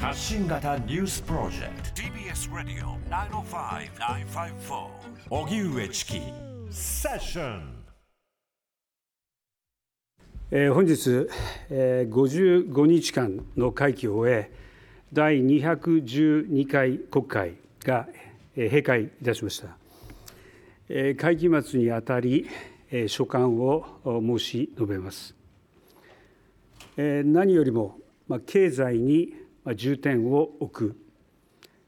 発信型ニュースプロジェクト TBS ラディオ905-954おぎゅうえちきセッションえー本日、えー55日間の会期を終え第212回国会がえー閉会いたしました。えー会期末にあたり、えー所感をお申し述べます。えー何よりも、まあ、経済にまあ重点を置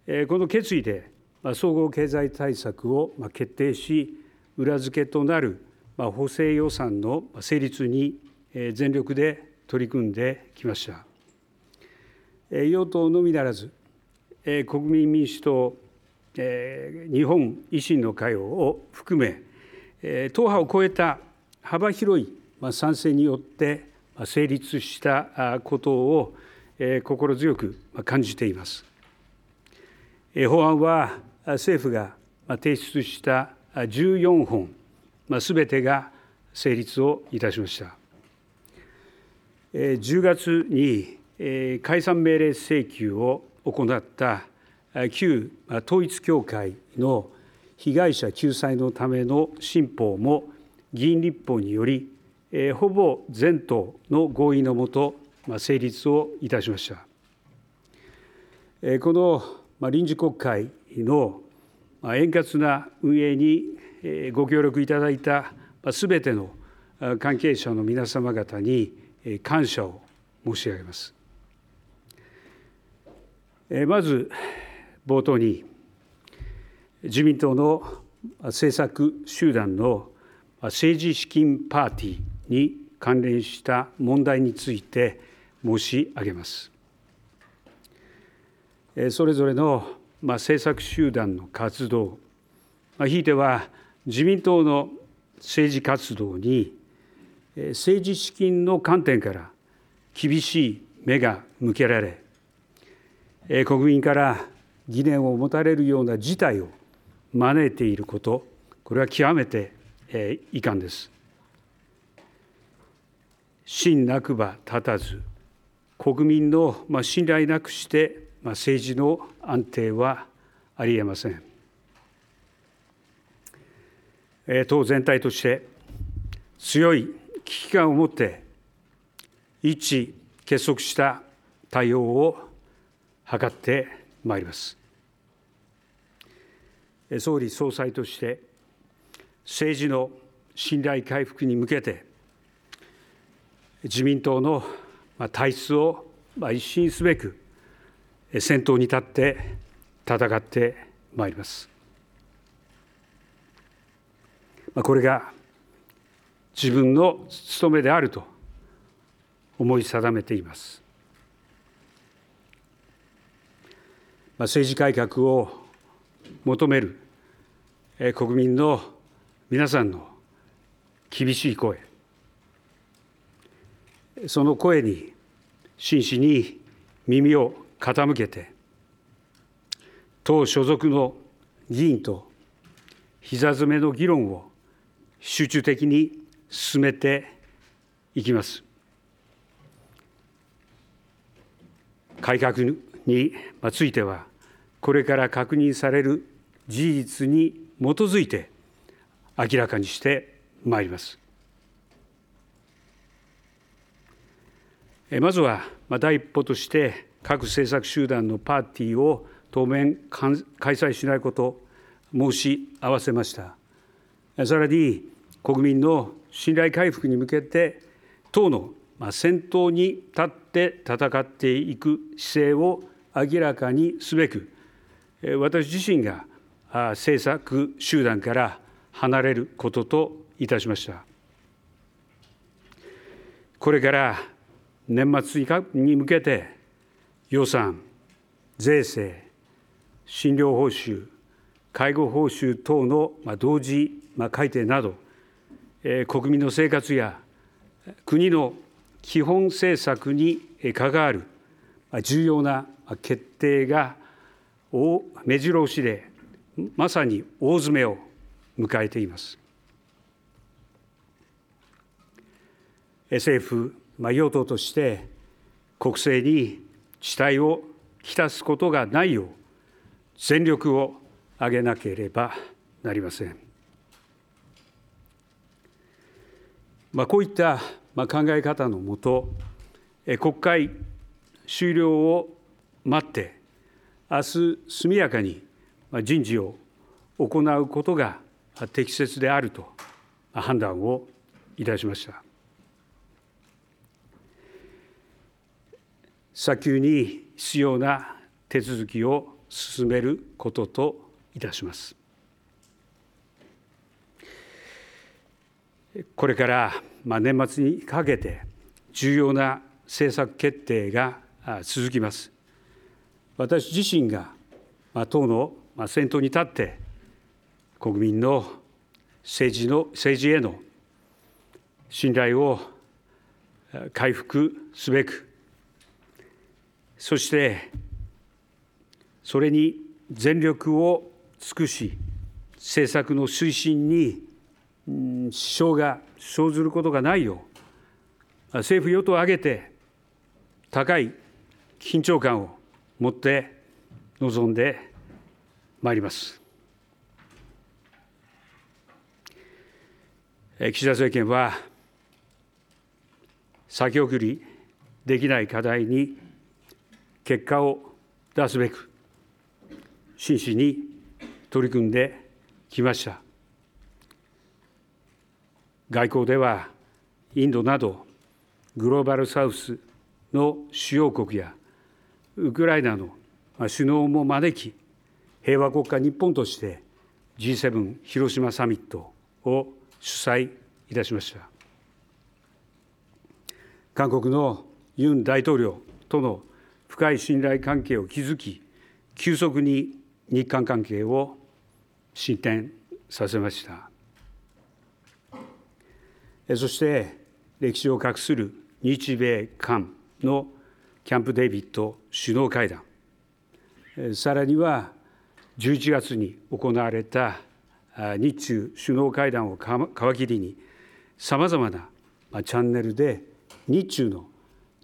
く、この決意で、総合経済対策を決定し、裏付けとなる補正予算の成立に全力で取り組んできました。与党のみならず、国民民主党、日本維新の会を含め、党派を超えた幅広い賛成によって成立したことを心強くまあ感じています。えー法案はあ政府がまあ提出したあ14本まあすべてが成立をいたしました。えー10月にえー解散命令請求を行ったあ旧まあ統一教会の被害者救済のための新法も議員立法によりえーほぼ全党の合意のもと成立をいたしました。この臨時国会の円滑な運営にご協力いただいたすべての関係者の皆様方に感謝を申し上げます。まず冒頭に自民党の政策集団の政治資金パーティーに関連した問題について申し上げます。それぞれの政策集団の活動、ひいては自民党の政治活動に政治資金の観点から厳しい目が向けられ、国民から疑念を持たれるような事態を招いていること、これは極めて遺憾です。信なくば立たず、国民のまあ信頼なくしてまあ政治の安定はありえません。党全体として強い危機感を持って一致結束した対応を図ってまいります。総理総裁として政治の信頼回復に向けて自民党の体質をまあ一新すべくえ先頭に立って戦ってまいります。まあこれが自分の務めであると思い定めています。まあ政治改革を求めるえ国民の皆さんの厳しい声、その声に真摯に耳を傾けて、党所属の議員と膝詰めの議論を集中的に進めていきます。改革については、これから確認される事実に基づいて明らかにしてまいります。まずは第一歩として各政策集団のパーティーを当面開催しないこと申し合わせました。さらに国民の信頼回復に向けて党の先頭に立って戦っていく姿勢を明らかにすべく私自身が政策集団から離れることといたしました。これから年末に向けて予算、税制、診療報酬、介護報酬等の同時改定など、国民の生活や国の基本政策に関わる重要な決定が目白押しでまさに大詰めを迎えています。政府、与党として国政に遅滞を浸すことがないよう全力を挙げなければなりません。まあ、こういった考え方のもと、国会終了を待って、明日速やかに人事を行うことが適切であると判断をいたしました。早急に必要な手続きを進めることといたします。これから年末にかけて重要な政策決定が続きます。私自身が党の先頭に立って国民の政治の政治への信頼を回復すべくそしてそれに全力を尽くし政策の推進に支障が生ずることがないよう政府・与党を挙げて高い緊張感を持って臨んでまいります。岸田政権は先送りできない課題に結果を出すべく真摯に取り組んできました。外交ではインドなどグローバルサウスの主要国やウクライナの首脳も招き平和国家日本として G7 広島サミットを主催いたしました韓国のユン大統領との深い信頼関係を築き急速に日韓関係を進展させました。そして歴史を画する日米韓のキャンプ・デービッド首脳会談。さらには11月に行われた日中首脳会談を皮切りにさまざまなチャンネルで日中の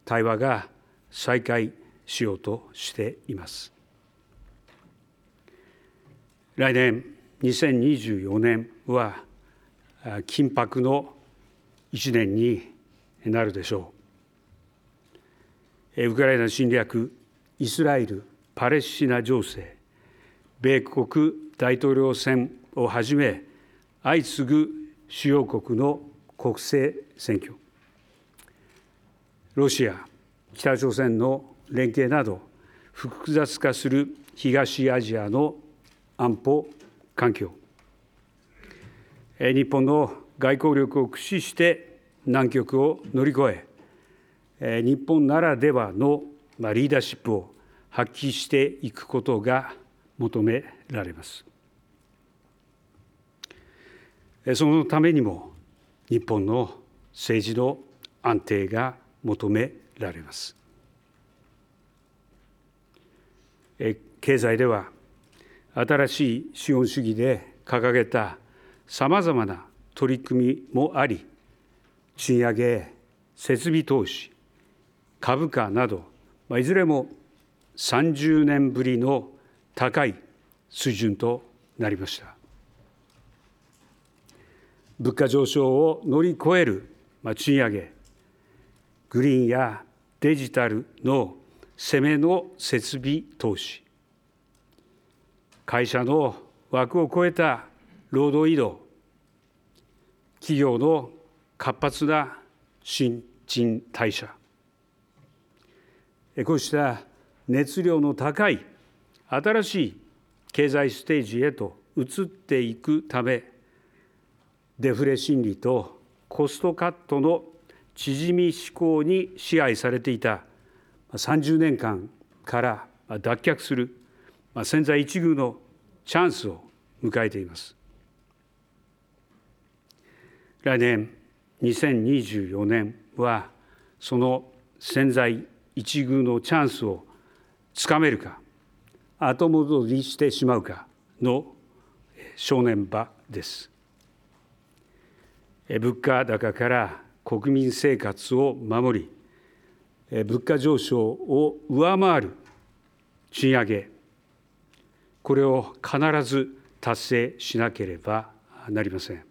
対話が再開しようとしています。来年2024年は緊迫の1年になるでしょう。ウクライナ侵略、イスラエル、パレスチナ情勢、米国大統領選をはじめ、相次ぐ主要国の国政選挙、ロシア、北朝鮮の連携など、複雑化する東アジアの安保環境、日本の外交力を駆使して難局を乗り越え、日本ならではのリーダーシップを発揮していくことが求められます。そのためにも日本の政治の安定が求められます。経済では新しい資本主義で掲げたさまざまな取り組みもあり賃上げ設備投資株価などいずれも30年ぶりの高い水準となりました。物価上昇を乗り越える賃上げグリーンやデジタルの攻めの設備投資。会社の枠を超えた労働移動。企業の活発な新陳代謝。こうした熱量の高い新しい経済ステージへと移っていくためデフレ心理とコストカットの縮み志向に支配されていた30年間から脱却する千載一遇のチャンスを迎えています。来年2024年はその千載一遇のチャンスをつかめるか後戻りしてしまうかの正念場です。物価高から国民生活を守り物価上昇を上回る賃上げ、これを必ず達成しなければなりません。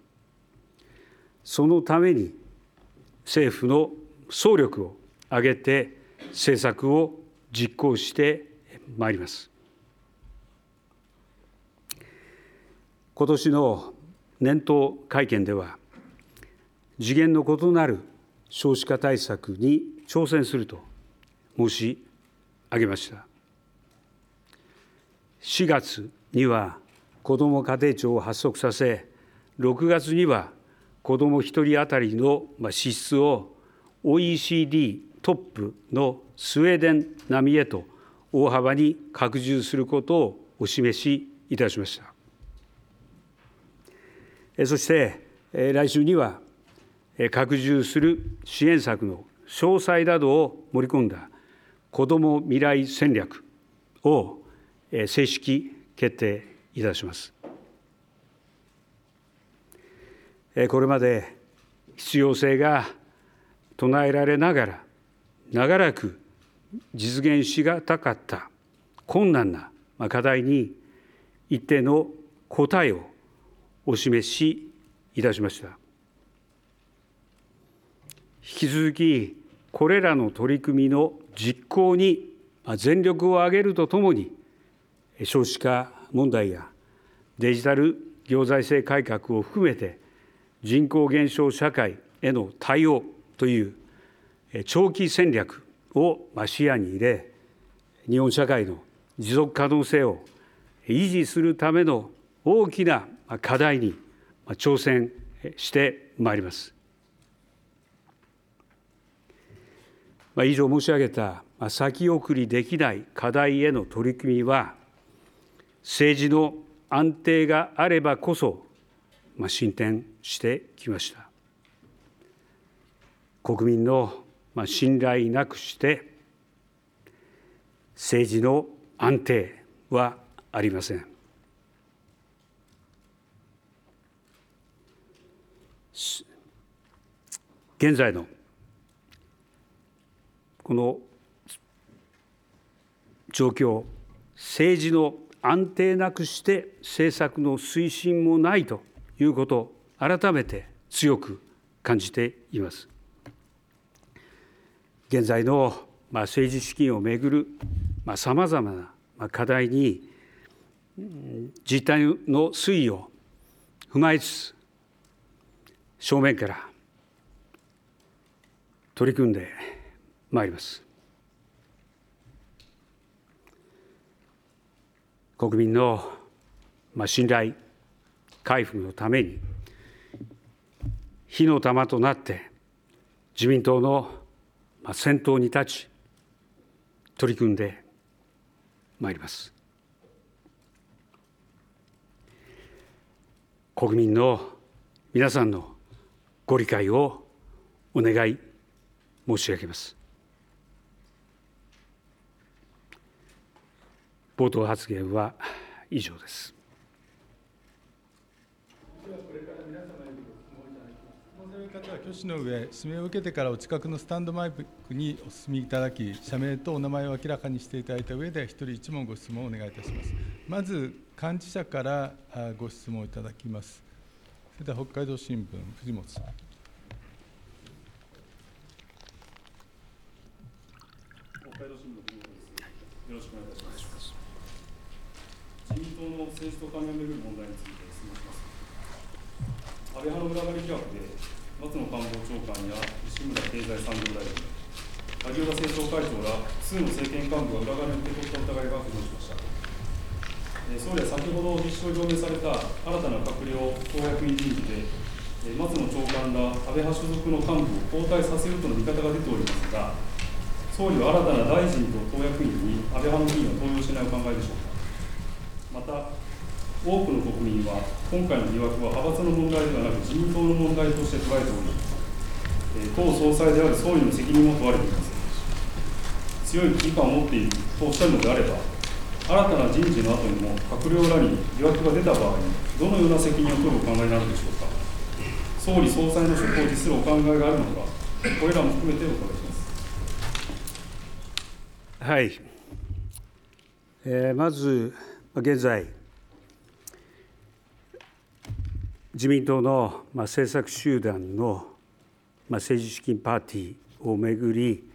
そのために政府の総力を挙げて政策を実行してまいります。今年の年頭会見では次元の異なる少子化対策に挑戦すると申し上げました4月には子ども家庭庁を発足させ6月には子ども1人当たりの支出を OECD トップのスウェーデン並みへと大幅に拡充することをお示しいたしました。そして来週には拡充する支援策の詳細などを盛り込んだ子ども未来戦略を正式決定いたします。これまで必要性が唱えられながら長らく実現しがたかった困難な課題に一定の答えをお示しいたしました。引き続きこれらの取り組みの実行に全力を挙げるとともに少子化問題やデジタル行財政改革を含めて人口減少社会への対応という長期戦略を視野に入れ日本社会の持続可能性を維持するための大きな課題に挑戦してまいります。以上申し上げた先送りできない課題への取り組みは政治の安定があればこそ進展してきました。国民の信頼なくして政治の安定はありません。現在のこの状況、政治の安定なくして政策の推進もないということ、改めて強く感じています。現在の政治資金をめぐるさまざ、まな課題に実態の推移を踏まえつつ正面から取り組んでまいります。国民の信頼回復のために火の玉となって自民党の先頭に立ち取り組んでまいります。国民の皆さんのご理解をお願い申し上げます。冒頭発言は以上です。方は挙手の上、指名を受けてからお近くのスタンドマイクにお進みいただき、社名とお名前を明らかにしていただいた上で、一人一問ご質問をお願いいたします。まず、幹事社からご質問いただきます。それでは北海道新聞、藤本さん。北海道新聞藤本です。よろしくお願いいたします。民党の政治と関連をめぐる問題について質問します。安倍派の裏張り疑惑で、松野官房長官や西村経済産業大臣、萩生田政調会長ら複数の政権幹部が裏金を受け取った疑いが浮上しました。総理は先ほど実施を表明された新たな閣僚党役員人事で、松野長官ら安倍派所属の幹部を交代させるとの見方が出ておりますが、総理は新たな大臣と党役員に安倍派の議員を登用しないお考えでしょうか。また多くの国民は今回の疑惑は派閥の問題ではなく自民党の問題として捉えており、党総裁である総理の責任も問われています強い危機感を持っているとおっしゃるのであれば新たな人事の後にも閣僚らに疑惑が出た場合に、どのような責任を取るお考えになるでしょうか。総理総裁の職を辞するお考えがあるのか、これらも含めてお伺いします。はい、えーまず、現在、自民党の政策集団の政治資金パーティーをめぐり、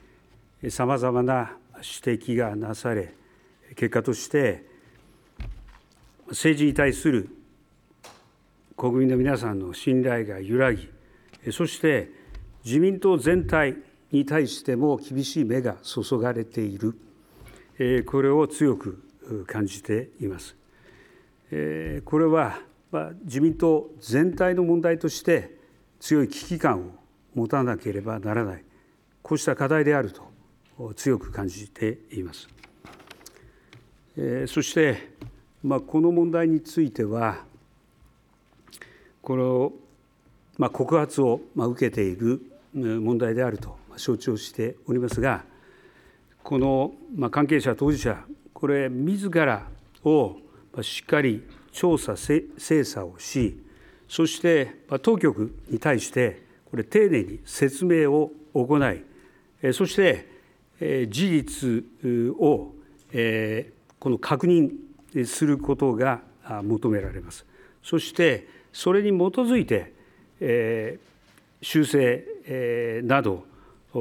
さまざまな指摘がなされ、結果として、政治に対する国民の皆さんの信頼が揺らぎ、そして自民党全体に対しても厳しい目が注がれている、これを強く感じています。これは、自民党全体の問題として強い危機感を持たなければならない、こうした課題であると強く感じています。そして、まあ、この問題については、この、ま、告発を受けている問題であると承知をしておりますが、この関係者、当事者、これ、自らをしっかり調査、精査をし、そして当局に対して、これ、丁寧に説明を行い、そして事実をこの確認することが求められます。そして、それに基づいて、えー修正えーなど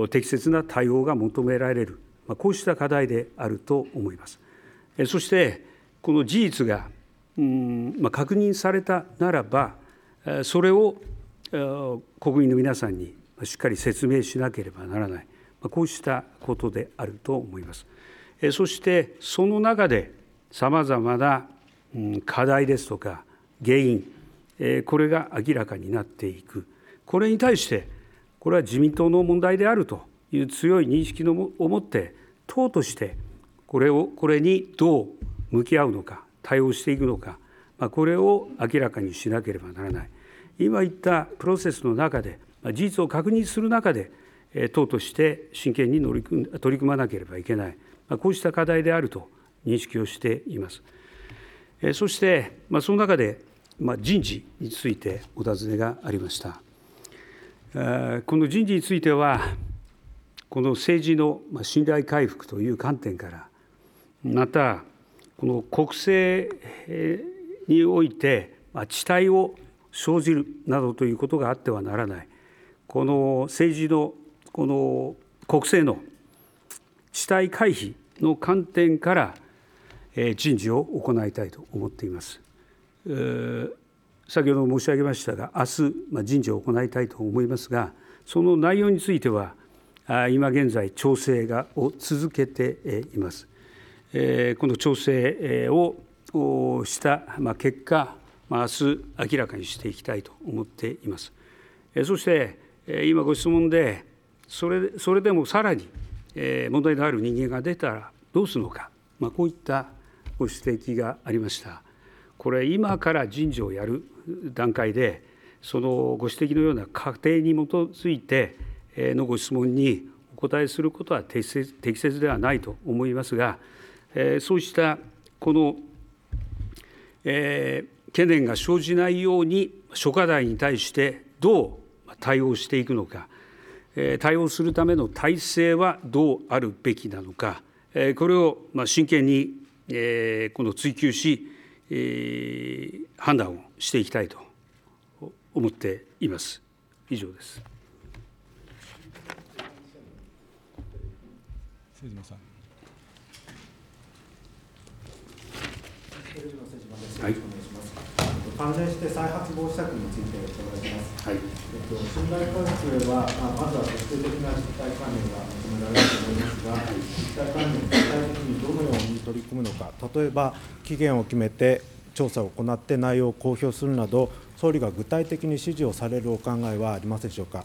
適切な対応が求められる、まあこうした課題であると思います。そして、この事実がうんま確認されたならば、それを国民の皆さんにしっかり説明しなければならない、まこうしたことであると思います。そして、その中でさまざまな課題ですとか原因、これが明らかになっていく、これに対して、これは自民党の問題であるという強い認識のも持って、党としてこれをこれにどう向き合うのか、対応していくのか、まあこれを明らかにしなければならない。今言ったプロセスの中で、まあ事実を確認する中で、党として真剣に乗り組取り組まなければいけない、まあこうした課題であると認識をしています。そして、まあ、その中で、まあ、人事についてお尋ねがありました。この人事については、この政治の信頼回復という観点から、また、この国政において、まあ遅滞を生じるなどということがあってはならない、この政治のこの国政の遅滞回避の観点から、人事を行いたいと思っています。先ほど申し上げましたが、明日ま人事を行いたいと思いますが、その内容については、今現在、調整がを続けています。この調整をした結果、あ明日明らかにしていきたいと思っています。そして、今ご質問で、それそれでもさらに、問題のある人間が出たらどうするのか、まあ、こういったご指摘がありました。これ、今から人事をやる段階で、そのご指摘のような過程に基づいてのご質問にお答えすることは適切ではないと思いますが、そうしたこの、懸念が生じないように、諸課題に対してどう対応していくのか、対応するための体制はどうあるべきなのか、これを真剣に、この追求し、判断をしていきたいと思っています。以上です。瀬島さん。はい。関連して再発防止策について伺います。はい。えっと、信頼回復へは、まあ、まずは徹底的な実態関連が求められると思いますが、実態関連、具体的にどのように取り組むのか、例えば期限を決めて調査を行って内容を公表するなど、総理が具体的に指示をされるお考えはありますでしょうか。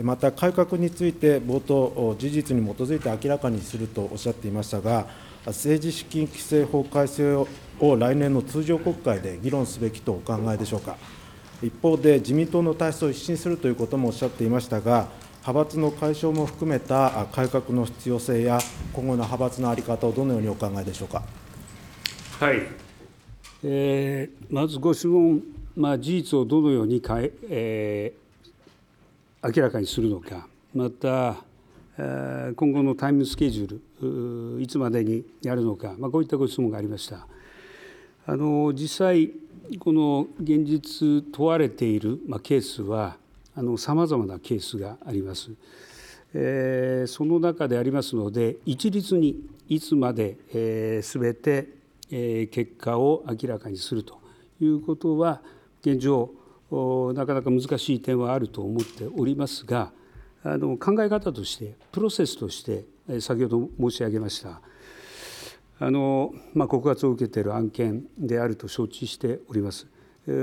また改革について冒頭、事実に基づいて明らかにするとおっしゃっていましたが、政治資金規正法改正を来年の通常国会で議論すべきとお考えでしょうか。一方で、自民党の体質を一新するということもおっしゃっていましたが、派閥の解消も含めた改革の必要性や、今後の派閥の在り方をどのようにお考えでしょうか。はい。えーまずご質問、まあ、事実をどのように変ええー明らかにするのか、また、今後のタイムスケジュール、いつまでにやるのか、まあ、こういったご質問がありました。あの実際、この現実問われている、ケースは、さまざまなケースがあります。え、その中でありますので、一律にいつまで、す、べ、て、え、結果を明らかにするということは、現状、なかなか難しい点はあると思っておりますが、あの考え方として、プロセスとして、先ほど申し上げました、告発を受けている案件であると承知しております。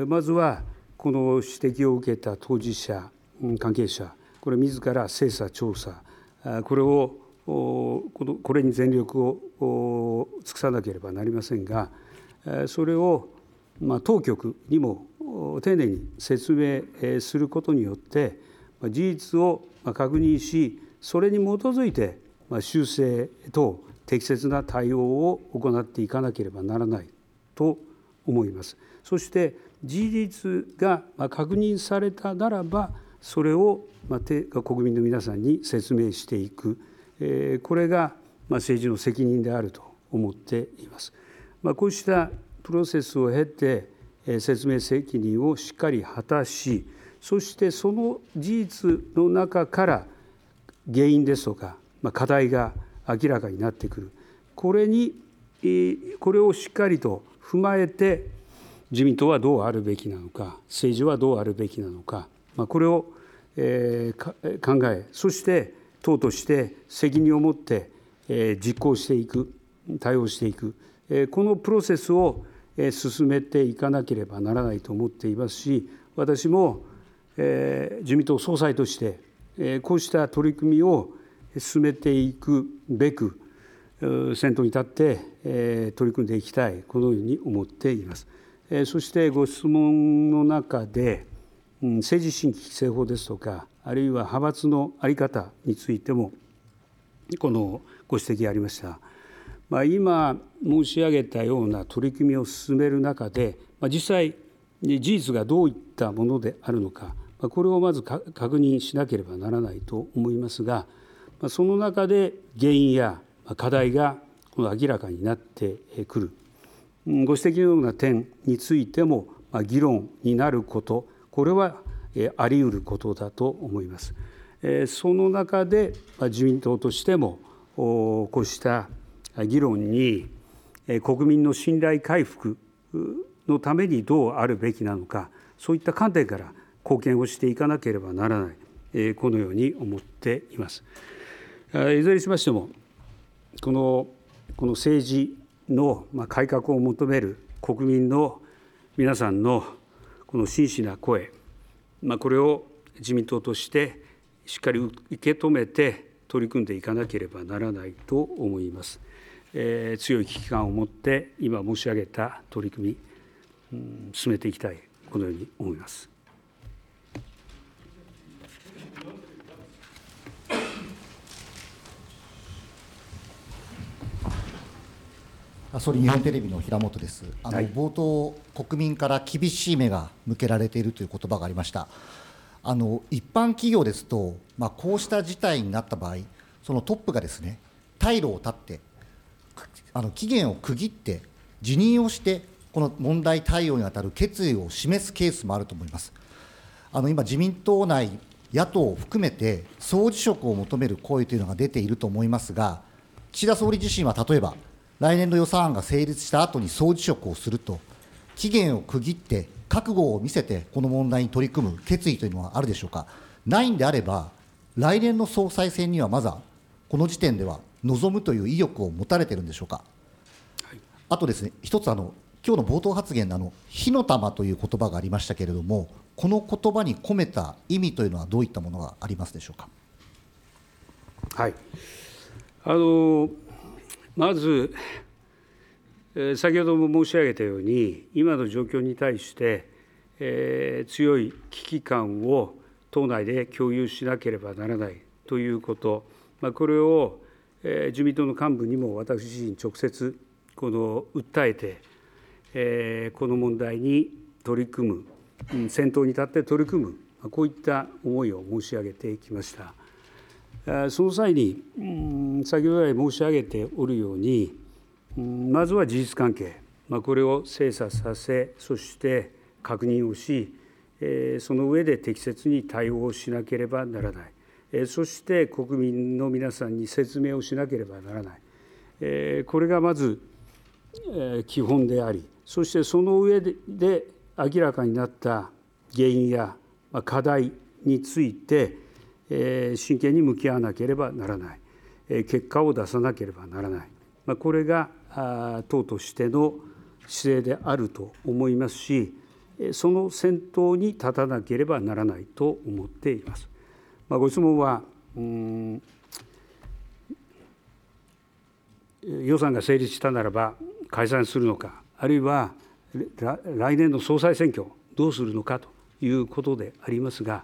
まずは、この指摘を受けた当事者、関係者、これ、自ら精査、調査、これをこれに全力を尽くさなければなりませんが、それを、当局にも丁寧に説明することによって、事実を確認し、それに基づいて修正等適切な対応を行っていかなければならないと思います。そして事実が確認されたならば、それを国民の皆さんに説明していく、これが政治の責任であると思っています。こうしたプロセスを経て、説明責任をしっかり果たし、そしてその事実の中から原因ですとか、課題が明らかになってくる、これに、これをしっかりと踏まえて、自民党はどうあるべきなのか、政治はどうあるべきなのか、これを考え、そして党として責任を持って実行していく、対応していく、このプロセスを進めていかなければならないと思っていますし、私も自民党総裁として、こうした取り組みを進めていくべく、先頭に立って取り組んでいきたい、このように思っています。そしてご質問の中で、政治新規規正法ですとか、あるいは派閥の在り方についても、このご指摘がありました。まあ、今申し上げたような取り組みを進める中で、実際、事実がどういったものであるのか、これをまず確認しなければならないと思いますが、その中で原因や課題が明らかになってくる。ご指摘のような点についても、議論になること、これはあり得ることだと思います。その中で自民党としてもこうした議論に国民の信頼回復のためにどうあるべきなのかそういった観点から貢献をしていかなければならないこのように思っています。いずれにしましてもこのこの政治の改革を求める国民の皆さんのこの真摯な声まあ、これを自民党としてしっかり受け止めて取り組んでいかなければならないと思います。えー、強い危機感を持って今申し上げた取り組み、うん、進めていきたいこのように思います。総理、日本テレビの平本です。あの、はい、冒頭、国民から厳しい目が向けられているという言葉がありました。あの一般企業ですと、まあ、こうした事態になった場合、そのトップがですね、退路を断って、あの期限を区切って、辞任をして、この問題対応に当たる決意を示すケースもあると思います。あの今、自民党内、野党を含めて、総辞職を求める声というのが出ていると思いますが、岸田総理自身は例えば、来年度予算案が成立した後に総辞職をすると、期限を区切って、覚悟を見せて、この問題に取り組む決意というのはあるでしょうか。ないんであれば、来年の総裁選にはまずは、この時点では望むという意欲を持たれているんでしょうか。はい、あとですね、一つあの、今日の冒頭発言のあの火の玉という言葉がありましたけれども、この言葉に込めた意味というのは、どういったものがありますでしょうか。はいあのまず、先ほども申し上げたように、今の状況に対して、強い危機感を党内で共有しなければならないということ、これを、自民党の幹部にも私自身、直接この訴えて、この問題に取り組む、先頭に立って取り組む、こういった思いを申し上げてきました。その際に、先ほど来申し上げておるように、まずは事実関係、これを精査させ、そして確認をし、その上で適切に対応しなければならない、そして国民の皆さんに説明をしなければならない、これがまず基本であり、そしてその上で明らかになった原因や課題について、真剣に向き合わなければならない、結果を出さなければならない、これが党としての姿勢であると思いますし、その先頭に立たなければならないと思っています。ご質問は、予算が成立したならば解散するのか、あるいは来年の総裁選挙、どうするのかということでありますが、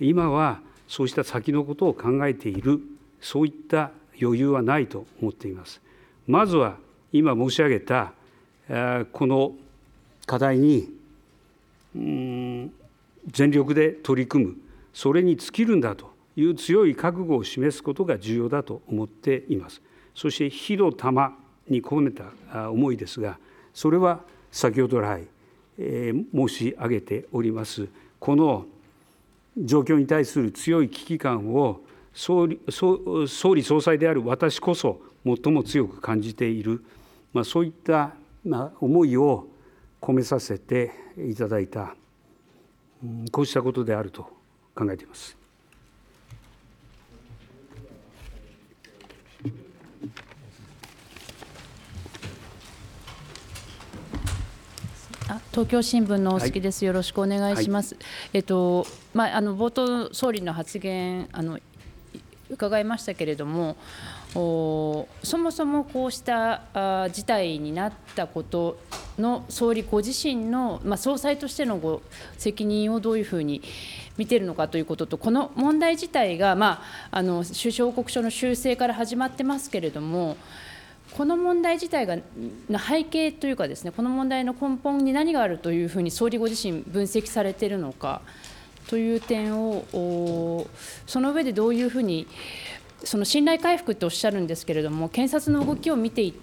今はそうした先のことを考えている、そういった余裕はないと思っています。まずは今申し上げたこの課題に全力で取り組む、それに尽きるんだという強い覚悟を示すことが重要だと思っています。そして火の玉に込めた思いですが、それは先ほど来、え、申し上げております、この状況に対する強い危機感を総理総裁である私こそ最も強く感じている、まあ、そういった、まあ、思いを込めさせていただいた、こうしたことであると考えています。東京新聞の大月です、はい、よろしくお願いします。はい、えっとまああの冒頭総理の発言あの伺いましたけれども、おそもそもこうしたあ事態になったことの総理ご自身の、まあ、総裁としてのご責任をどういうふうに見ているのかということと、この問題自体が、まあ、あの首相報告書の修正から始まってますけれども、この問題自体がの背景というかですね、この問題の根本に何があるというふうに総理ご自身分析されているのかという点を、その上でどういうふうに、その信頼回復っておっしゃるんですけれども、検察の動きを見てい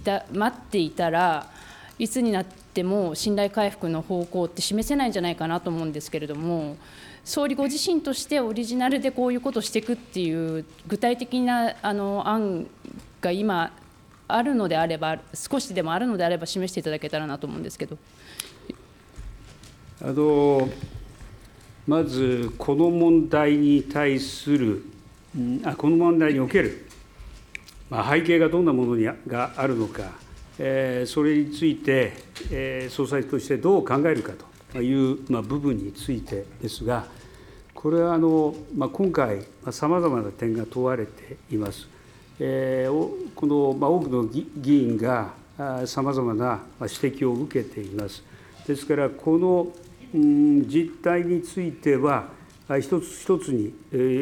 た待っていたら、いつになっても信頼回復の方向って示せないんじゃないかなと思うんですけれども、総理ご自身としてオリジナルでこういうことをしていくっていう具体的なあの案が今あるのであれば、少しでもあるのであれば、示していただけたらなと思うんですけど。あのまず、この問題に対する、あこの問題における、まあ、背景がどんなものにがあるのか、えー、それについて、えー、総裁としてどう考えるかという、まあ、部分についてですが、これはあの、まあ、今回、さまざまな点が問われています。えー、この、まあ、多くの議員がさまざまな指摘を受けています。ですから、この、実態については、一つ一つに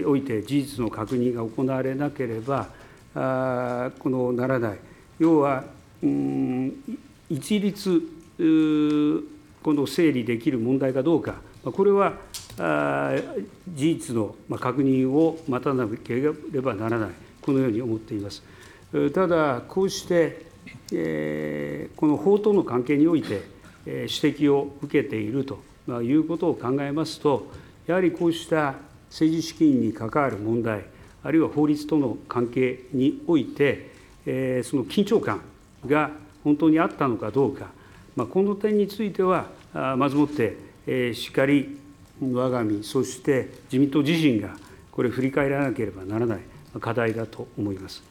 おいて事実の確認が行われなければ、あこのならない、要は、一律、この整理できる問題かどうか、これはあ事実の確認を待たなければならない。このように思っています。ただ、こうして、えこの法との関係において、え指摘を受けているということを考えますと、やはりこうした政治資金に関わる問題、あるいは法律との関係において、えその緊張感が本当にあったのかどうか、ま、この点については、まずもって、えしっかり我が身、そして自民党自身がこれ、振り返らなければならない。課題だと思います。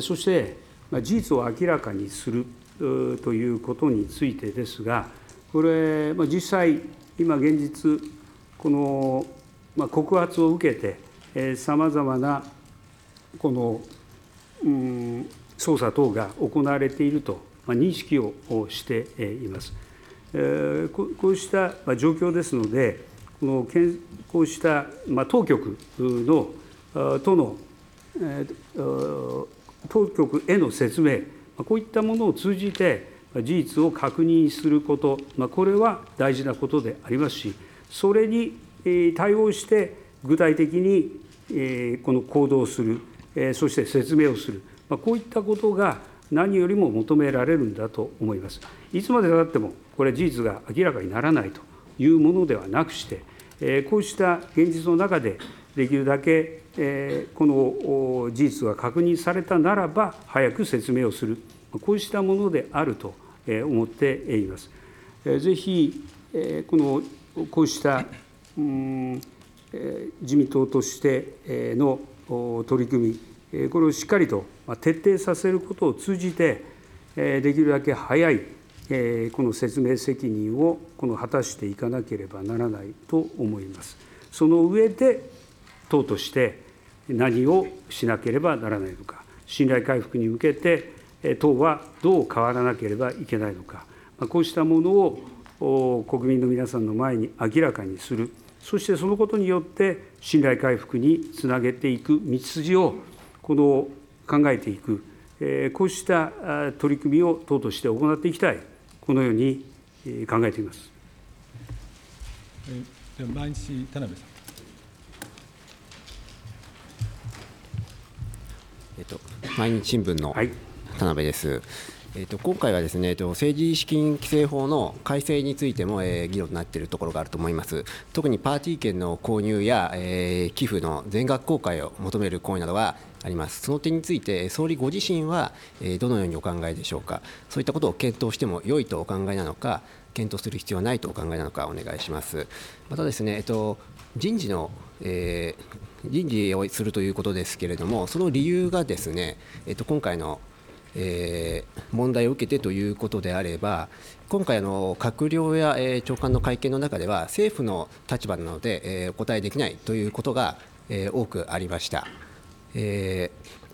そして、事実を明らかにするということについてですが、これ、実際、今現実、この告発を受けて、さまざまなこの、うん、捜査等が行われていると認識をしています。こうした状況ですので、このこうした当局のとの当局への説明、こういったものを通じて、事実を確認すること、これは大事なことでありますし、それに対応して、具体的にえこの行動する、えそして説明をする、ま、こういったことが何よりも求められるんだと思います。いつまでたっても、これ、事実が明らかにならないというものではなくして、えこうした現実の中で、できるだけ、えこの事実が確認されたならば、早く説明をする、こうしたものであると思っています。ぜひ、このこうしたうん自民党としての取り組み、これをしっかりと徹底させることを通じて、できるだけ早いえこの説明責任をこの果たしていかなければならないと思います。その上で党として何をしなければならないのか、信頼回復に向けて党はどう変わらなければいけないのか、こうしたものを国民の皆さんの前に明らかにする、そしてそのことによって信頼回復につなげていく道筋をこの考えていく、こうした取り組みを党として行っていきたい、このように考えています。では毎日田辺さん。えっと、毎日新聞のはい田辺です。えっと、今回はですね、えっと、政治資金規正法の改正についても、えー議論になっているところがあると思います。特にパーティー券の購入や、えー寄付の全額公開を求める行為などがあります。その点について、総理ご自身は、えーどのようにお考えでしょうか。そういったことを検討しても良いとお考えなのか、検討する必要はないとお考えなのか、お願いします。またですね、えっと、人事の、えー人事をするということですけれども、その理由がですね、えっと、今回の、えー問題を受けてということであれば、今回の、閣僚や、えー長官の会見の中では、政府の立場なので、えーお答えできないということが、えー多くありました。えー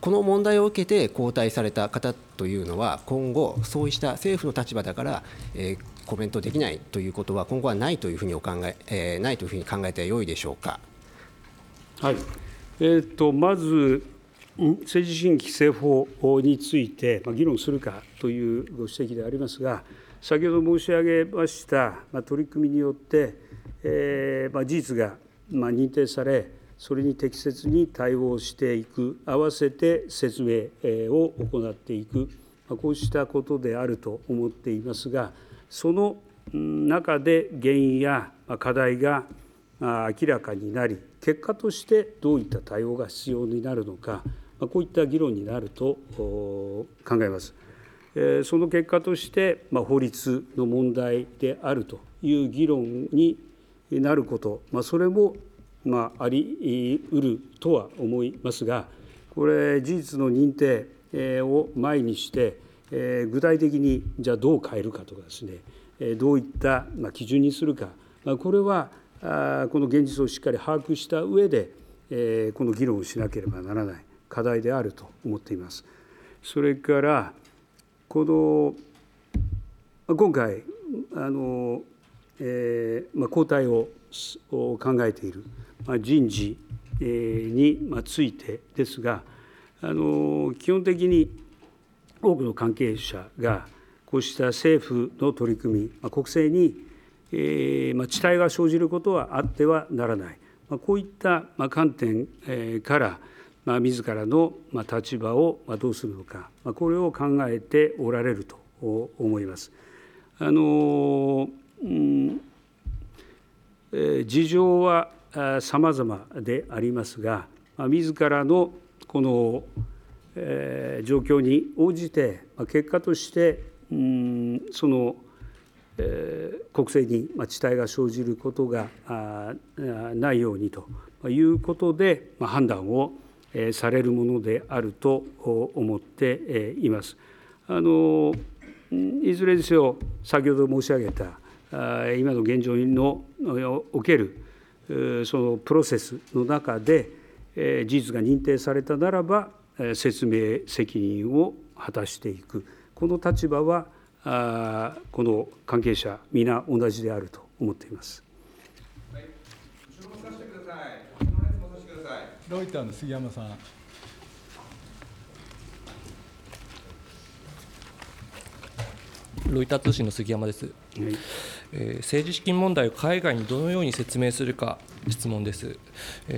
この問題を受けて交代された方というのは、今後、そうした政府の立場だから、えーコメントできないということは、今後はないというふうにお考え、えないというふうに考えてよいでしょうか。はい。えー、とまず、政治資金規正法について、ま、議論するかというご指摘でありますが、先ほど申し上げました、ま、取り組みによって、えま、事実が、ま、認定され、それに適切に対応していく、合わせて説明を行っていく、まこうしたことであると思っていますが、その中で原因や課題が明らかになり、結果としてどういった対応が必要になるのか、まこういった議論になると考えます。えその結果として、ま、法律の問題であるという議論になること、ま、それも、まあ、りうるとは思いますが、これ、事実の認定を前にして、え具体的にじゃあどう変えるかとかですね、えどういったま基準にするか、あ、これはこの現実をしっかり把握した上で、えこの議論をしなければならない課題であると思っています。それからこの今回あの、えーまあ、交代を考えている、まあ、人事についてですがあの基本的に多くの関係者がこうした政府の取り組み、まあ、国政に、遅滞が生じることはあってはならない、こういった観点から、まあ、自らの立場をどうするのか、これを考えておられると思います。あのえ事情はさまざまでありますが、ま自らのこの、えー状況に応じて、ま結果として、うんその、国政に遅滞が生じることがないようにということで、判断をされるものであると思っています。あのいずれにせよ、先ほど申し上げた、今の現状のおけるそのプロセスの中で、事実が認定されたならば、説明責任を果たしていく、この立場は、あーこの関係者、皆同じであると思っています。ロイターの杉山さん。ロイター通信の杉山です、えー政治資金問題を海外にどのように説明するか、質問です。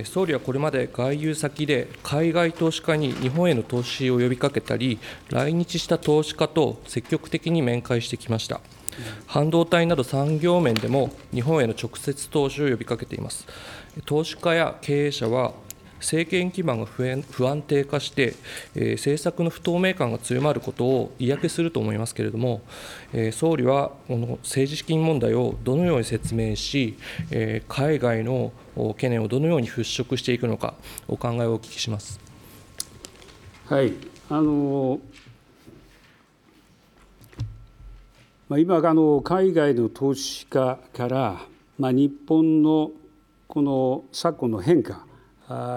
総理はこれまで外遊先で海外投資家に日本への投資を呼びかけたり、来日した投資家と積極的に面会してきました。半導体など産業面でも日本への直接投資を呼びかけています。投資家や経営者は政権基盤が不安定化して、えー政策の不透明感が強まることを嫌気すると思いますけれども、えー総理はこの政治資金問題をどのように説明し、えー海外の懸念をどのように払拭していくのか、お考えをお聞きします。はい、あのまあ、今あの、海外の投資家から、まあ、日本のこの昨今の変化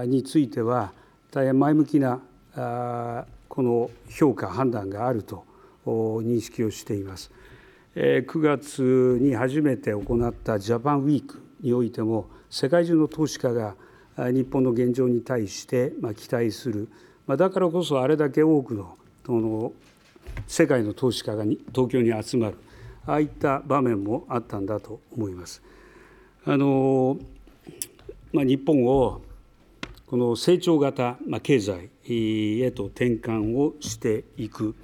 については、大変前向きなこの評価、判断があると認識をしています。9月に初めて行ったジャパンウィークにおいても、世界中の投資家が日本の現状に対して期待する、だからこそあれだけ多くのの世界の投資家が東京に集まる、ああいった場面もあったんだと思います。あのまあ、日本をこの成長型、まあ、経済へと転換をしていく、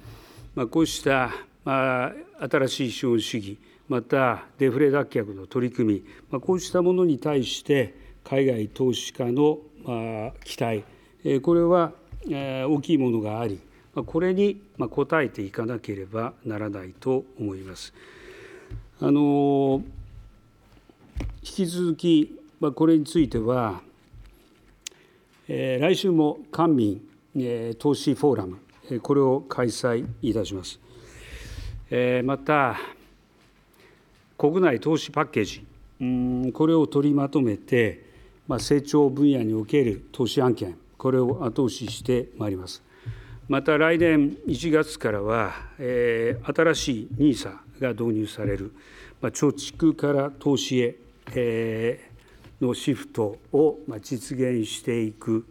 まあ、こうした、まあ、新しい資本主義、またデフレ脱却の取り組み、まあ、こうしたものに対して、海外投資家の、まあ、期待、えーこれは、えー大きいものがあり、まあこれにまあ応えていかなければならないと思います。あの引き続き、まあ、これについては、来週も官民、えー投資フォーラム、えーこれを開催いたします。えーまた、国内投資パッケージ、うんこれを取りまとめて、まあ、成長分野における投資案件、これを後押ししてまいります。また来年1月からは、えー新しい NISA が導入される、まあ、貯蓄から投資へ、えのシフトを実現していく、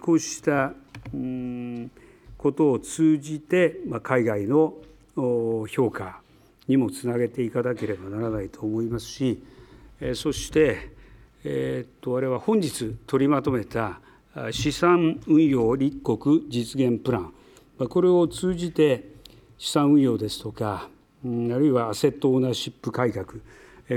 こうしたことを通じて、海外の評価にもつなげていかなければならないと思いますし、そして、えーっとあれは本日取りまとめた資産運用立国実現プラン、これを通じて資産運用ですとか、あるいはアセットオーナーシップ改革、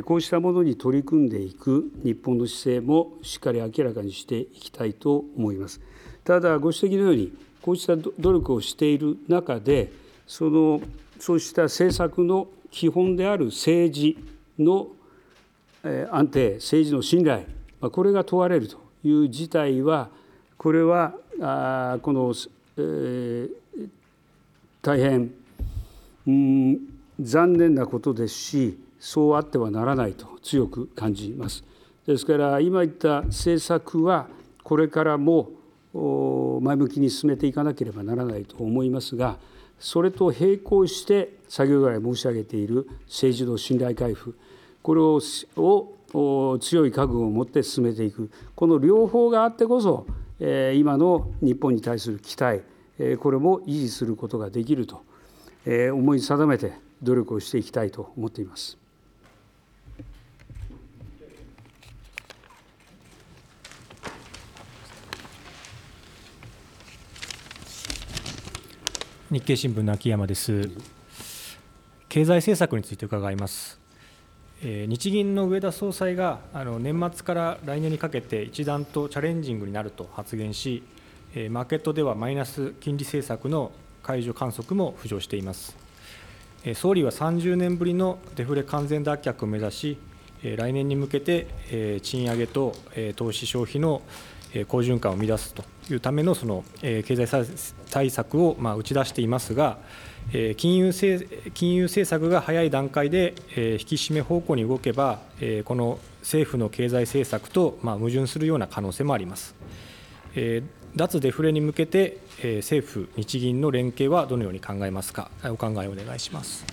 こうしたものに取り組んでいく日本の姿勢もしっかり明らかにしていきたいと思います。ただ、ご指摘のように、こうした努力をしている中で、そのそうした政策の基本である政治のえ安定、政治の信頼、まこれが問われるという事態は、これはあこの、えー大変うん残念なことですし、そうあってはならないと強く感じます。ですから、今言った政策は、これからも前向きに進めていかなければならないと思いますが、それと並行して、先ほど来申し上げている政治の信頼回復、これを強い覚悟を持って進めていく、この両方があってこそ、今の日本に対する期待、これも維持することができると、思い定めて努力をしていきたいと思っています。日経新聞の秋山です。経済政策について伺います。え日銀の植田総裁があの年末から来年にかけて一段とチャレンジングになると発言し、えマーケットではマイナス金利政策の解除観測も浮上しています。え総理は30年ぶりのデフレ完全脱却を目指し、え来年に向けて、え賃上げと、え投資消費の好循環を生み出すというためのそのえ経済対策をまあ打ち出していますが、え金融政金融政策が早い段階でえ引き締め方向に動けば、えこの政府の経済政策とまあ矛盾するような可能性もあります。え脱デフレに向けて、え政府、日銀の連携はどのように考えますか、お考えをお願いします。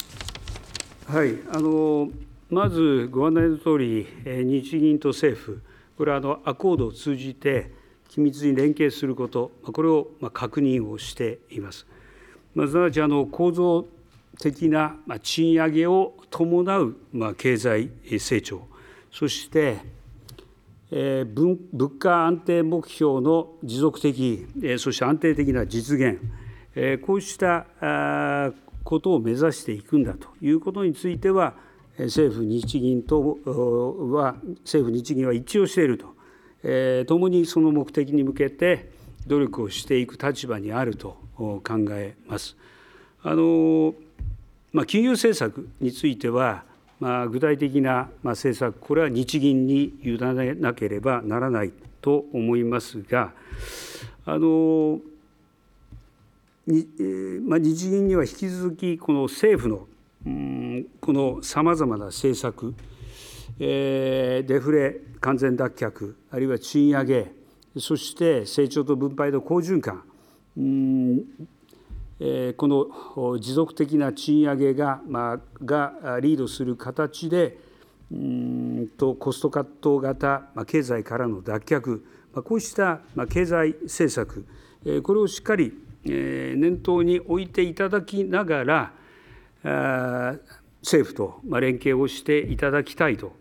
はい、あのまずご案内のとおり、え日銀と政府、これはあのアコードを通じて緊密に連携すること、これをま確認をしています。まあ、すなわちあの構造的な賃上げを伴うま経済成長、そして、え物価安定目標の持続的、えそして安定的な実現、えこうしたことを目指していくんだということについては、政府・日銀とは、政府・日銀は一致をしていると、えー共にその目的に向けて努力をしていく立場にあると考えます。あのまあ、金融政策については、まあ、具体的な政策、これは日銀に委ねなければならないと思いますが、あのにまあ、日銀には引き続き、この政府のこのさまざまな政策、デフレ完全脱却、あるいは賃上げ、そして成長と分配の好循環、この持続的な賃上げが,、がリードする形で、コストカット型、経済からの脱却、こうした、経済政策、これをしっかり、念頭に置いていただきながら、政府と連携をしていただきたいと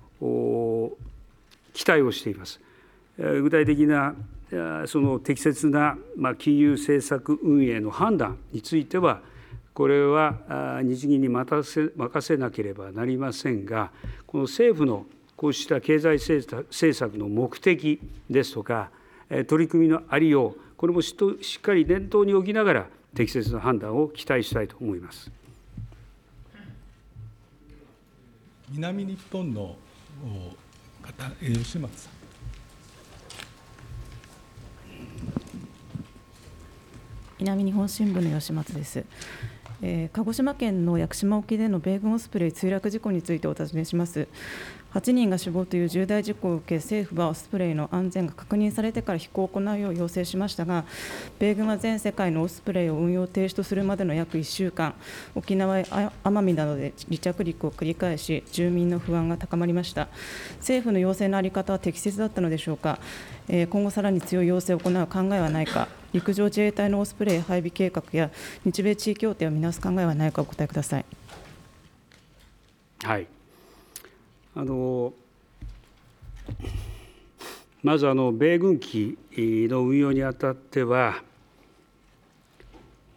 期待をしています。具体的なその適切な金融政策運営の判断については、これは日銀に任せなければなりませんが、この政府のこうした経済政策の目的ですとか、取り組みのありよう、これもしっかり念頭に置きながら、適切な判断を期待したいと思います。南日本のお方、え吉松さん。南日本新聞の吉松です、えー鹿児島県の屋久島沖での米軍オスプレイ墜落事故についてお尋ねします。8人が死亡という重大事故を受け政府はオスプレイの安全が確認されてから飛行を行うよう要請しましたが米軍は全世界のオスプレイを運用停止とするまでの約1週間沖縄や奄美などで離着陸を繰り返し住民の不安が高まりました。政府の要請の在り方は適切だったのでしょうか。えー今後さらに強い要請を行う考えはないか。陸上自衛隊のオスプレイ配備計画や日米地位協定を見直す考えはないかお答えください。はい、あのまずあの米軍機の運用にあたっては、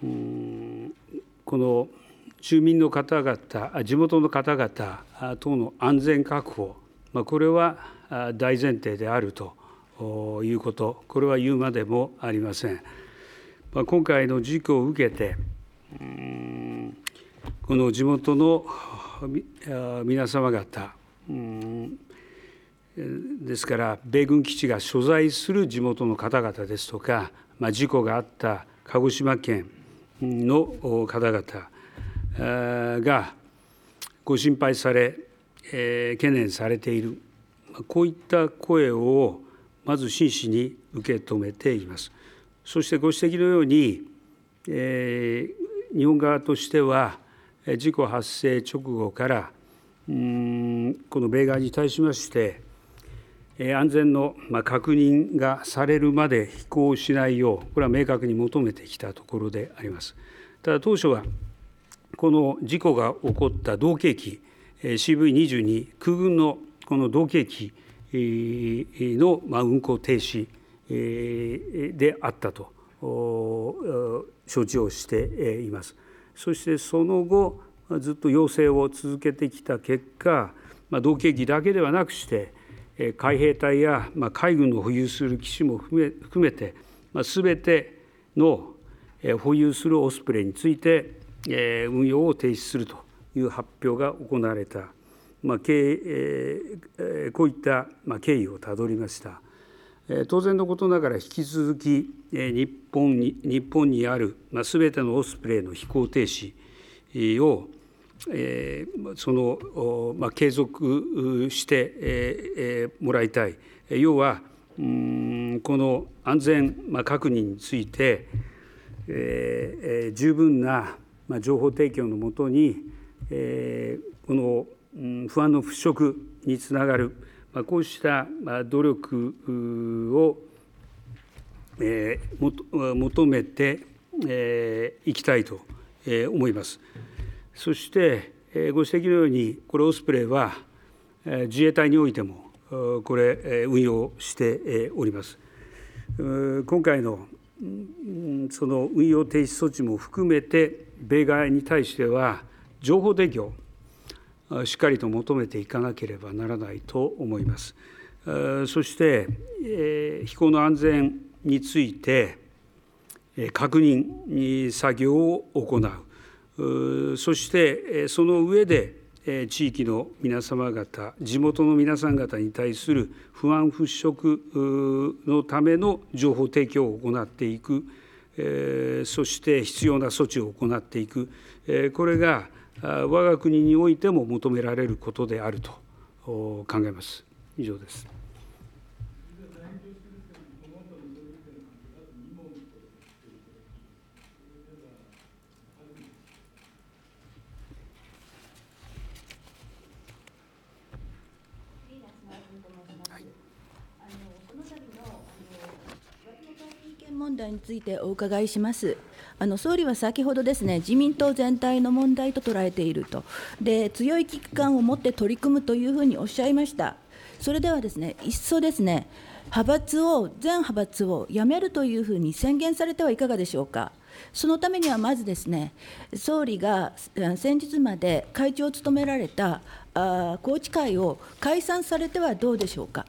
この住民の方々、地元の方々等の安全確保、まあ、これは大前提であるとおいうこと、これは言うまでもありません。ま、今回の事故を受けて、この地元の皆様方、ですから、米軍基地が所在する地元の方々ですとか、まあ、事故があった鹿児島県の方々がご心配され、えー懸念されている、こういった声をまず真摯に受け止めています。そしてご指摘のように、えー日本側としては、事故発生直後から、この米側に対しまして、安全の確認がされるまで飛行しないよう、これは明確に求めてきたところであります。ただ当初は、この事故が起こった同型機、CV22 空軍のこの同型機の運航停止であったと承知をしています。そしてその後、ずっと要請を続けてきた結果、ま、同型機だけではなくして、海兵隊や、海軍の保有する機種も含めて、まあ、全ての保有するオスプレイについて、運用を停止するという発表が行われた、まあ経えーえこういった、まあ、経緯をたどりました。えー当然のことながら引き続き、えー日本に日本にあるすべ、全てのオスプレイの飛行停止を、えーその、おまあ、継続して、えーえーもらいたい。要は、うんこの安全、まあ、確認について、えーえー十分な、まあ、情報提供のもとに、えーこの、不安の払拭につながる、まあ、こうした、まあ、努力を、えーもと求めてい、えいきたいと、えー思います。そして、えーご指摘のように、これ、オスプレイは、えー自衛隊においても、これ、運用しております。今回のその運用停止措置も含めて、米側に対しては、情報提供、しっかりと求めていかなければならないと思います。そして、飛行の安全について、確認作業を行う、そしてその上で、地域の皆様方、地元の皆さん方に対する不安払拭のための情報提供を行っていく、そして必要な措置を行っていく、これが我が国においても求められることであると考えます。以上です。問題についてお伺いします。あの総理は先ほどですね自民党全体の問題と捉えているとで、強い危機感を持って取り組むというふうにおっしゃいました。それではですね、いっそですね、派閥を、全派閥を辞めるというふうに宣言されてはいかがでしょうか。そのためにはまずですね、総理が先日まで会長を務められたあ宏池会を解散されてはどうでしょうか。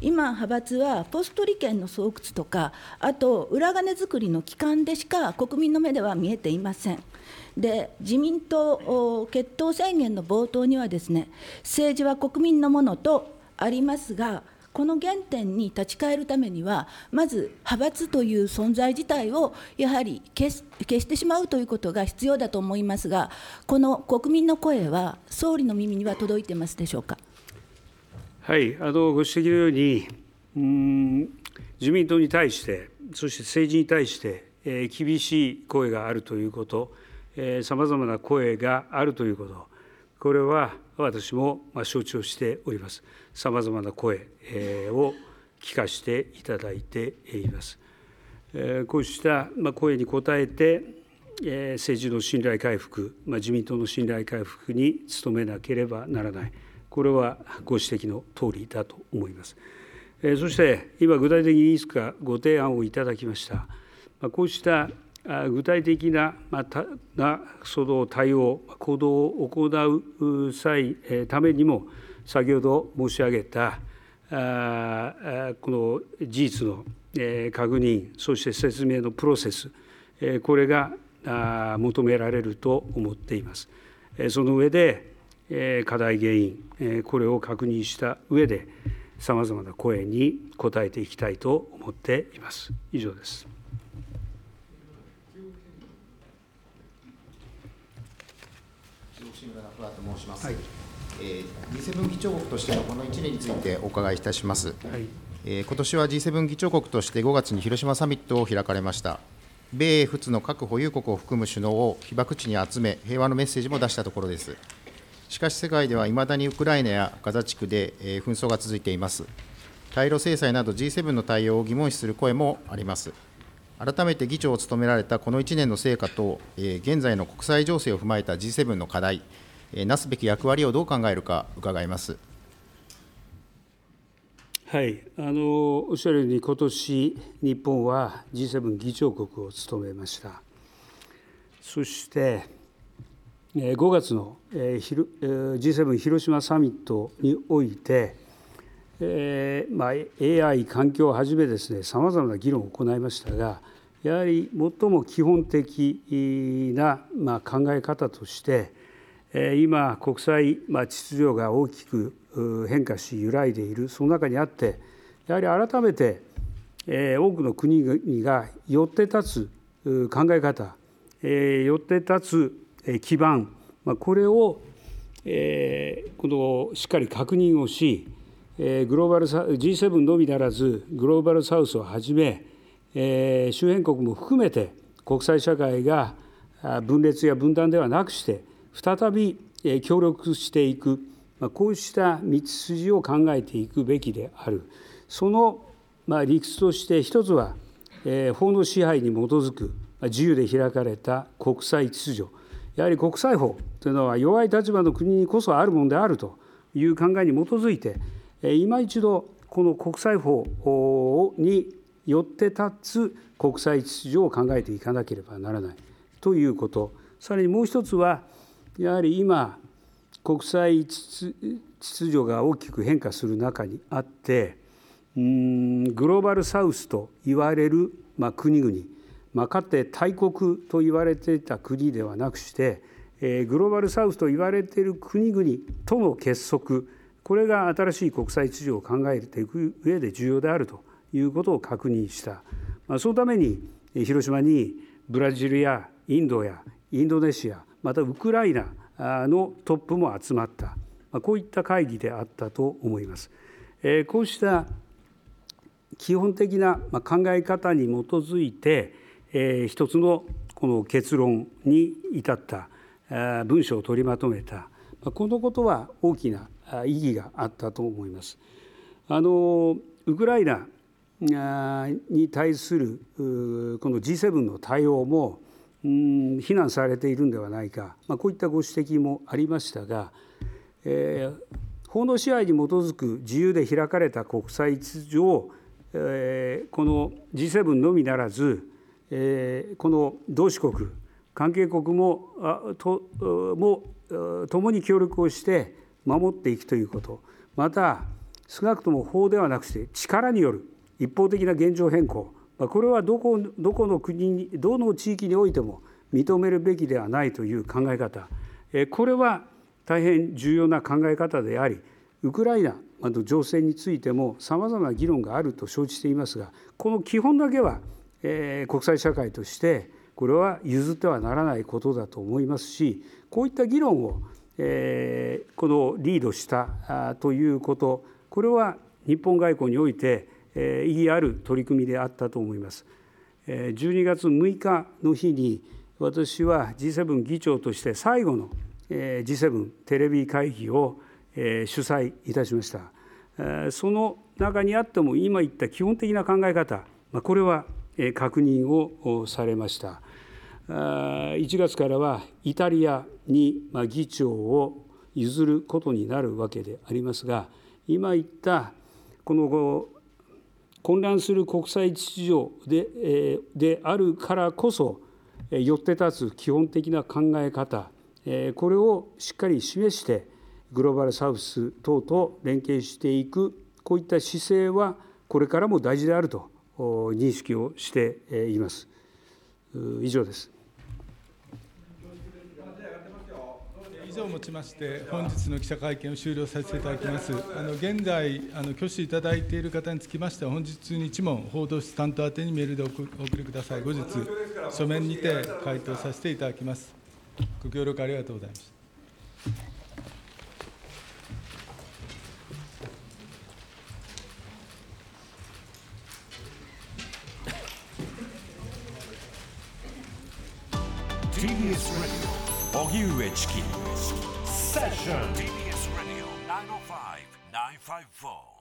今、派閥はポスト利権の巣窟とか、あと裏金作りの機関でしか国民の目では見えていません。で自民党決闘宣言の冒頭にはですね政治は国民のものとありますがこの原点に立ち返るためにはまず派閥という存在自体をやはり消消してしまうということが必要だと思いますがこの国民の声は総理の耳には届いてますでしょうか？はいあのご指摘のようにうん自民党に対してそして政治に対して、え、厳しい声があるということさまざまな声があるということこれは私も承知をしております。さまざまな声を聞かせていただいています。こうした声に応えて、政治の信頼回復、自民党の信頼回復に努めなければならない。これはご指摘の通りだと思います。そして今具体的にいつかご提案をいただきました。こうした具体的ななその対応、行動を行う際ためにも、先ほど申し上げたこの事実の確認、そして説明のプロセス、これが求められると思っています。その上で、課題原因、これを確認した上で、さまざまな声に応えていきたいと思っています。以上です。申します。はい、えー、G7 議長国としてのこの1年についてお伺いいたします。はいえー、今年は G7 議長国として5月に広島サミットを開かれました。米英仏の各保有国を含む首脳を被爆地に集め、平和のメッセージも出したところです。しかし世界ではいまだにウクライナやガザ地区で紛争が続いています。対ロ制裁など G7 の対応を疑問視する声もあります。改めて議長を務められたこの1年の成果と、現在の国際情勢を踏まえた G7 の課題、なすべき役割をどう考えるか伺います。はい、あのおっしゃるように、今年日本は G7 議長国を務めました。そして、5月の G7 広島サミットにおいて、AI 環境をはじめですねさまざまな議論を行いましたがやはり最も基本的な、考え方として今、国際秩序が大きく変化し揺らいでいるその中にあってやはり改めて多くの国々がよって立つ考え方よって立つ基盤これをしっかり確認をしグローバル G7 のみならずグローバルサウスをはじめ周辺国も含めて国際社会が分裂や分断ではなくして再び協力していく、こうした道筋を考えていくべきである、その理屈として一つは、法の支配に基づく自由で開かれた国際秩序、やはり国際法というのは弱い立場の国にこそあるものであるという考えに基づいて、今一度、この国際法によって立つ国際秩序を考えていかなければならないということ、さらにもう一つは、やはり今、国際秩序が大きく変化する中にあって、グローバルサウスと言われる、まあ、国々、かつて大国と言われていた国ではなくして、え、グローバルサウスと言われている国々との結束、これが新しい国際秩序を考えていく上で重要であるということを確認した、まあ、そのために広島にブラジルやインドやインドネシアまたウクライナのトップも集まった、まあ、こういった会議であったと思います。えー、こうした基本的な考え方に基づいて、一つのこの結論に至った文章を取りまとめたこのことは大きな意義があったと思います。あのウクライナに対するこの G7 の対応も非難されているんではないか、まあ、こういったご指摘もありましたが、えー、法の支配に基づく自由で開かれた国際秩序を、えー、この G7 のみならず、この同志国関係国もとも共に協力をして守っていくということ。また少なくとも法ではなくして力による一方的な現状変更。これはどこどこの国にどの地域においても認めるべきではないという考え方。これは大変重要な考え方でありウクライナの情勢についてもさまざまな議論があると承知していますがこの基本だけは国際社会としてこれは譲ってはならないことだと思いますしこういった議論をえー、このリードしたということ、これは日本外交において、えー、意義ある取り組みであったと思います。えー、12月6日の日に、私は G7 議長として最後の、えー、G7 テレビ会議を、えー、主催いたしました。えー、その中にあっても、今言った基本的な考え方、まあ、これは、確認をされました。1月からはイタリアに議長を譲ることになるわけでありますが、今言ったこの後混乱する国際秩序でであるからこそ、よって立つ基本的な考え方、これをしっかり示して、グローバルサウス等と連携していく、こういった姿勢はこれからも大事であると認識をしています。以上です。以上をもちまして、本日の記者会見を終了させていただきます。あの現在あの、挙手いただいている方につきましては、本日に一問、報道室担当宛てにメールでお送りください。後日、書面にて回答させていただきます。ご協力ありがとうございました。TBS Radio 荻上チキセッション TBS Radio 905-954